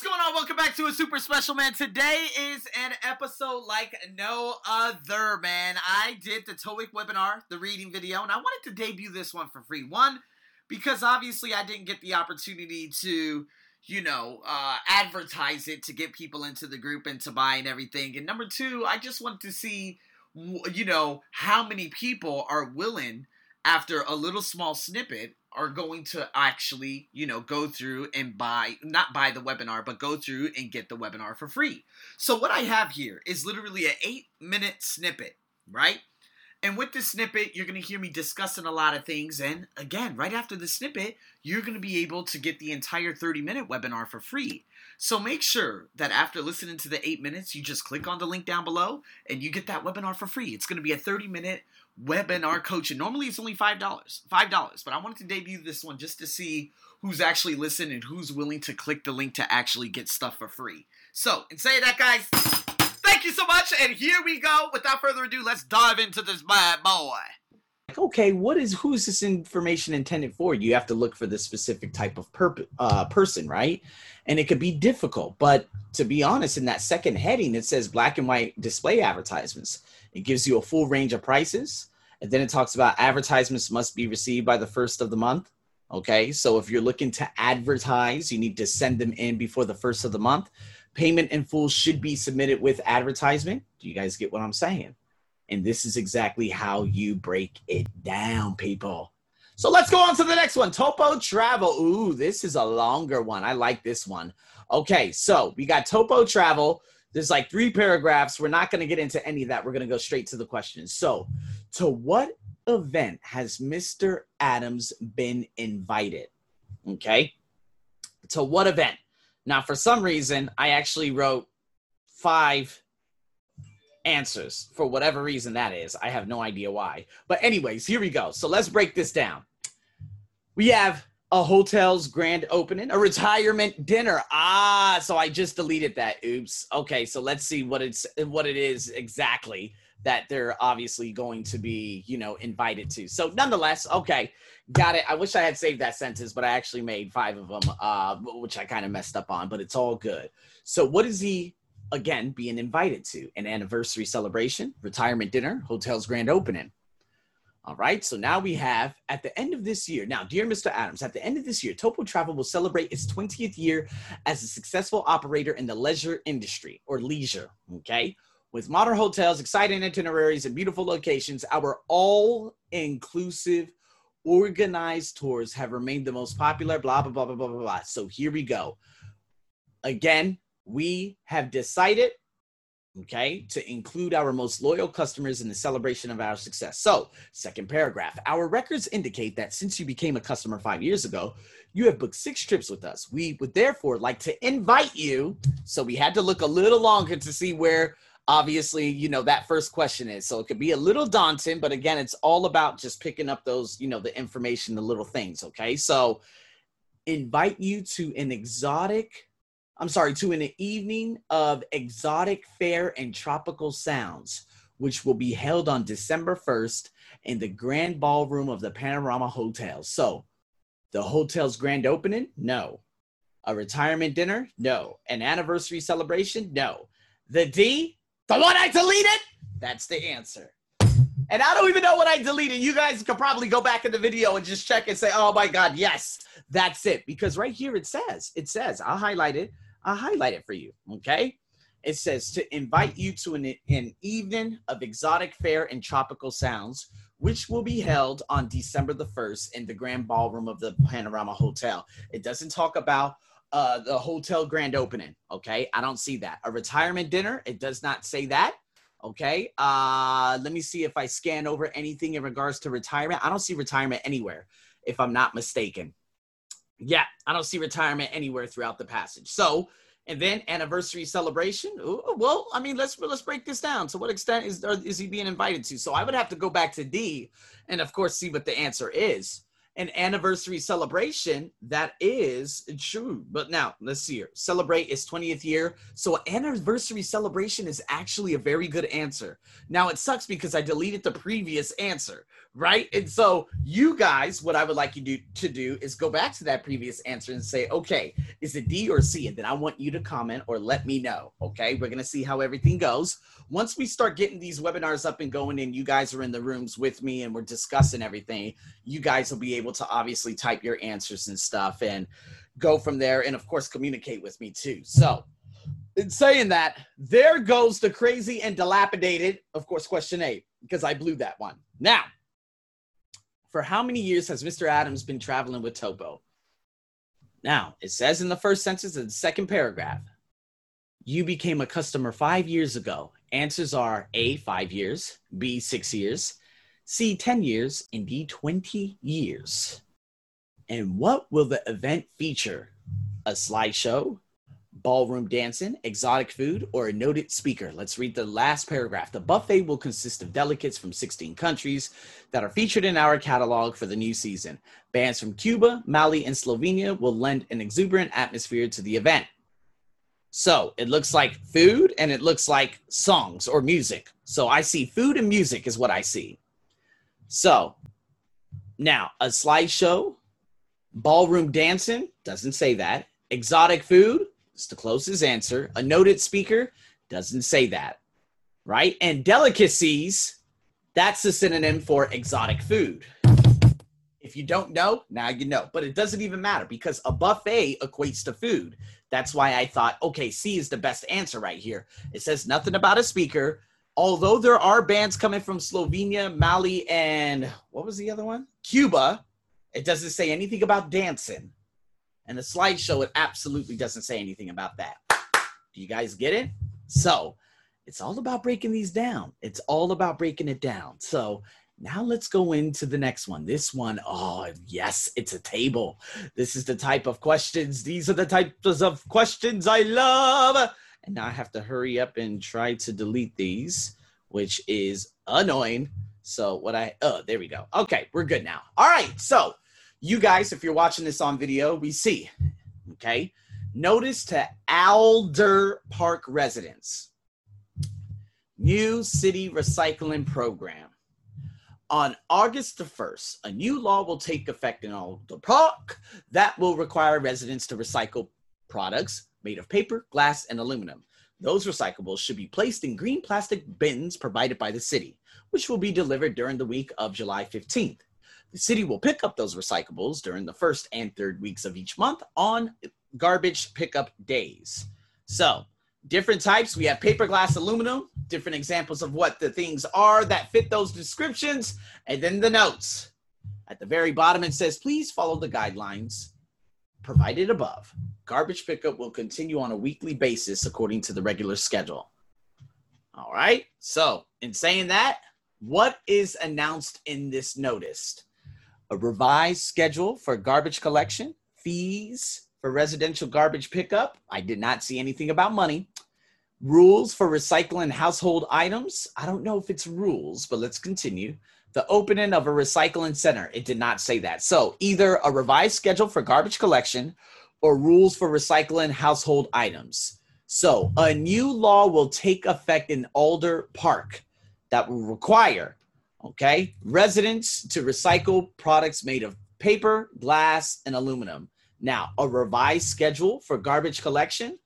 What's going on? Welcome back to a super special man. Today is an episode like no other, man. I did the TOEIC webinar, the reading video, and I wanted to debut this one for free. One, because obviously I didn't get the opportunity to, you know, uh, advertise it to get people into the group and to buy and everything. And number two, I just wanted to see, you know, how many people are willing after a little small snippet are going to actually, you know, go through and buy, not buy the webinar, but go through and get the webinar for free. So what I have here is literally an eight minute snippet, right? And with this snippet, you're going to hear me discussing a lot of things. And again, right after the snippet, you're going to be able to get the entire 30 minute webinar for free. So make sure that after listening to the eight minutes, you just click on the link down below and you get that webinar for free. It's going to be a 30 minute webinar coaching. Normally it's only $5. $5. But I wanted to debut this one just to see who's actually listening and who's willing to click the link to actually get stuff for free. So, in saying that, guys, thank you so much. And here we go. Without further ado, let's dive into this bad boy. Okay, what is who's this information intended for? You have to look for the specific type of perp- uh, person, right? And it could be difficult. But to be honest, in that second heading, it says black and white display advertisements. It gives you a full range of prices and then it talks about advertisements must be received by the first of the month. Okay, so if you're looking to advertise, you need to send them in before the first of the month. Payment in full should be submitted with advertisement. Do you guys get what I'm saying? And this is exactly how you break it down, people. So let's go on to the next one. Topo Travel. Ooh, this is a longer one. I like this one. Okay, so we got Topo Travel. There's like three paragraphs. We're not going to get into any of that. We're going to go straight to the questions. So, to what event has Mr. Adams been invited? Okay. To what event? Now, for some reason, I actually wrote five answers for whatever reason that is. I have no idea why. But, anyways, here we go. So, let's break this down. We have a hotel's grand opening, a retirement dinner. Ah, so I just deleted that. Oops. Okay, so let's see what it's what it is exactly that they're obviously going to be, you know, invited to. So nonetheless, okay, got it. I wish I had saved that sentence, but I actually made five of them, uh, which I kind of messed up on, but it's all good. So what is he again being invited to? An anniversary celebration, retirement dinner, hotel's grand opening. All right, so now we have at the end of this year. Now, dear Mr. Adams, at the end of this year, Topo Travel will celebrate its 20th year as a successful operator in the leisure industry or leisure. Okay, with modern hotels, exciting itineraries, and beautiful locations, our all inclusive organized tours have remained the most popular. Blah, blah, blah, blah, blah, blah, blah. So here we go. Again, we have decided okay, to include our most loyal customers in the celebration of our success. So, second paragraph, our records indicate that since you became a customer five years ago, you have booked six trips with us. We would therefore like to invite you. So, we had to look a little longer to see where obviously you know that first question is so it could be a little daunting but again it's all about just picking up those you know the information the little things okay so invite you to an exotic I'm sorry, to an evening of exotic fare and tropical sounds, which will be held on December 1st in the grand ballroom of the Panorama Hotel. So, the hotel's grand opening? No. A retirement dinner? No. An anniversary celebration? No. The D? The one I deleted? That's the answer. And I don't even know what I deleted. You guys could probably go back in the video and just check and say, oh my God, yes, that's it. Because right here it says, it says, I'll highlight it. I'll highlight it for you. Okay. It says to invite you to an, an evening of exotic fare and tropical sounds, which will be held on December the 1st in the grand ballroom of the Panorama Hotel. It doesn't talk about uh, the hotel grand opening. Okay. I don't see that. A retirement dinner, it does not say that. Okay. Uh, let me see if I scan over anything in regards to retirement. I don't see retirement anywhere, if I'm not mistaken. Yeah, I don't see retirement anywhere throughout the passage. So, and then anniversary celebration. Ooh, well, I mean, let's let's break this down. To what extent is is he being invited to? So I would have to go back to D, and of course see what the answer is. An anniversary celebration that is true. But now let's see here. Celebrate its 20th year. So anniversary celebration is actually a very good answer. Now it sucks because I deleted the previous answer, right? And mm. so you guys, what I would like you do, to do is go back to that previous answer and say, okay, is it D or C? And then I want you to comment or let me know. Okay, we're gonna see how everything goes. Once we start getting these webinars up and going, and you guys are in the rooms with me and we're discussing everything, you guys will be able to obviously type your answers and stuff and go from there. And of course, communicate with me too. So in saying that, there goes the crazy and dilapidated, of course, question eight, because I blew that one. Now, for how many years has Mr. Adams been traveling with Topo? Now, it says in the first sentence of the second paragraph, you became a customer five years ago. Answers are A, five years, B, six years, C, 10 years, and D, 20 years. And what will the event feature? A slideshow, ballroom dancing, exotic food, or a noted speaker. Let's read the last paragraph. The buffet will consist of delegates from 16 countries that are featured in our catalog for the new season. Bands from Cuba, Mali, and Slovenia will lend an exuberant atmosphere to the event. So it looks like food and it looks like songs or music. So I see food and music is what I see. So now a slideshow, ballroom dancing, doesn't say that. Exotic food, it's the closest answer. A noted speaker doesn't say that, right? And delicacies, that's the synonym for exotic food. If you don't know, now you know. But it doesn't even matter because a buffet equates to food. That's why I thought, okay, C is the best answer right here. It says nothing about a speaker. Although there are bands coming from Slovenia, Mali, and what was the other one? Cuba, it doesn't say anything about dancing. And the slideshow, it absolutely doesn't say anything about that. Do you guys get it? So it's all about breaking these down. It's all about breaking it down. So now let's go into the next one. This one, oh, yes, it's a table. This is the type of questions. These are the types of questions I love. And now I have to hurry up and try to delete these, which is annoying. So what I, oh, there we go. Okay, we're good now. All right, so you guys, if you're watching this on video, we see, okay? Notice to Alder Park residents, new city recycling program. On August the 1st, a new law will take effect in Alder Park that will require residents to recycle products made of paper, glass, and aluminum. Those recyclables should be placed in green plastic bins provided by the city, which will be delivered during the week of July 15th. The city will pick up those recyclables during the first and third weeks of each month on garbage pickup days. So, different types. We have paper, glass, aluminum, different examples of what the things are that fit those descriptions, and then the notes. At the very bottom, it says, please follow the guidelines provided above. Garbage pickup will continue on a weekly basis according to the regular schedule. All right. So, in saying that, what is announced in this notice? A revised schedule for garbage collection, fees for residential garbage pickup. I did not see anything about money. Rules for recycling household items. I don't know if it's rules, but let's continue. The opening of a recycling center. It did not say that. So either a revised schedule for garbage collection or rules for recycling household items. So a new law will take effect in Alder Park that will require Okay. Residents to recycle products made of paper, glass, and aluminum. Now, a revised schedule for garbage collection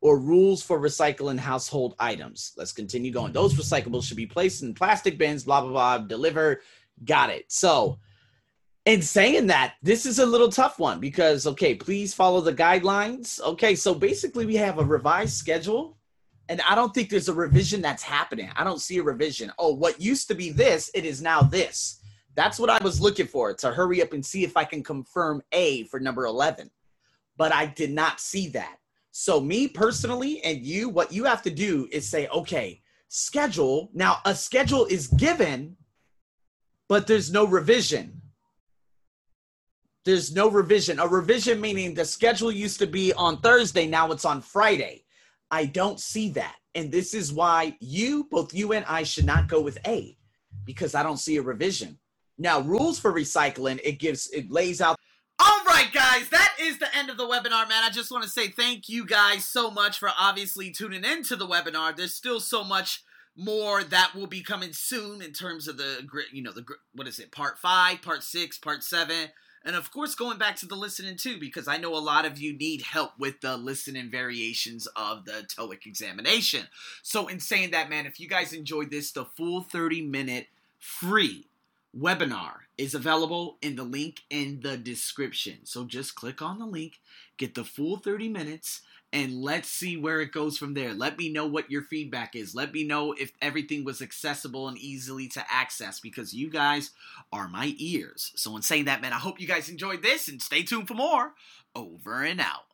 or rules for recycling household items. Let's continue going. Those recyclables should be placed in plastic bins, blah, blah, blah, deliver. Got it. So, in saying that, this is a little tough one because, okay, please follow the guidelines. Okay, so basically, we have a revised schedule and I don't think there's a revision that's happening. I don't see a revision. Oh, what used to be this, it is now this. That's what I was looking for to hurry up and see if I can confirm A for number 11. But I did not see that. So, me personally, and you, what you have to do is say, okay, schedule. Now, a schedule is given, but there's no revision. There's no revision. A revision meaning the schedule used to be on Thursday, now it's on Friday I don't see that. And this is why you, both you and I, should not go with A because I don't see a revision. Now, rules for recycling, it gives it lays out all right, guys, that is the end of the webinar, man. I just want to say thank you guys so much for obviously tuning into the webinar. There's still so much more that will be coming soon in terms of the, you know, the, what is it, part five, part six, part seven. And of course, going back to the listening too, because I know a lot of you need help with the listening variations of the TOEIC examination. So, in saying that, man, if you guys enjoyed this, the full 30 minute free webinar is available in the link in the description. So just click on the link, get the full 30 minutes, and let's see where it goes from there. Let me know what your feedback is. Let me know if everything was accessible and easily to access because you guys are my ears. So, in saying that, man, I hope you guys enjoyed this and stay tuned for more. Over and out.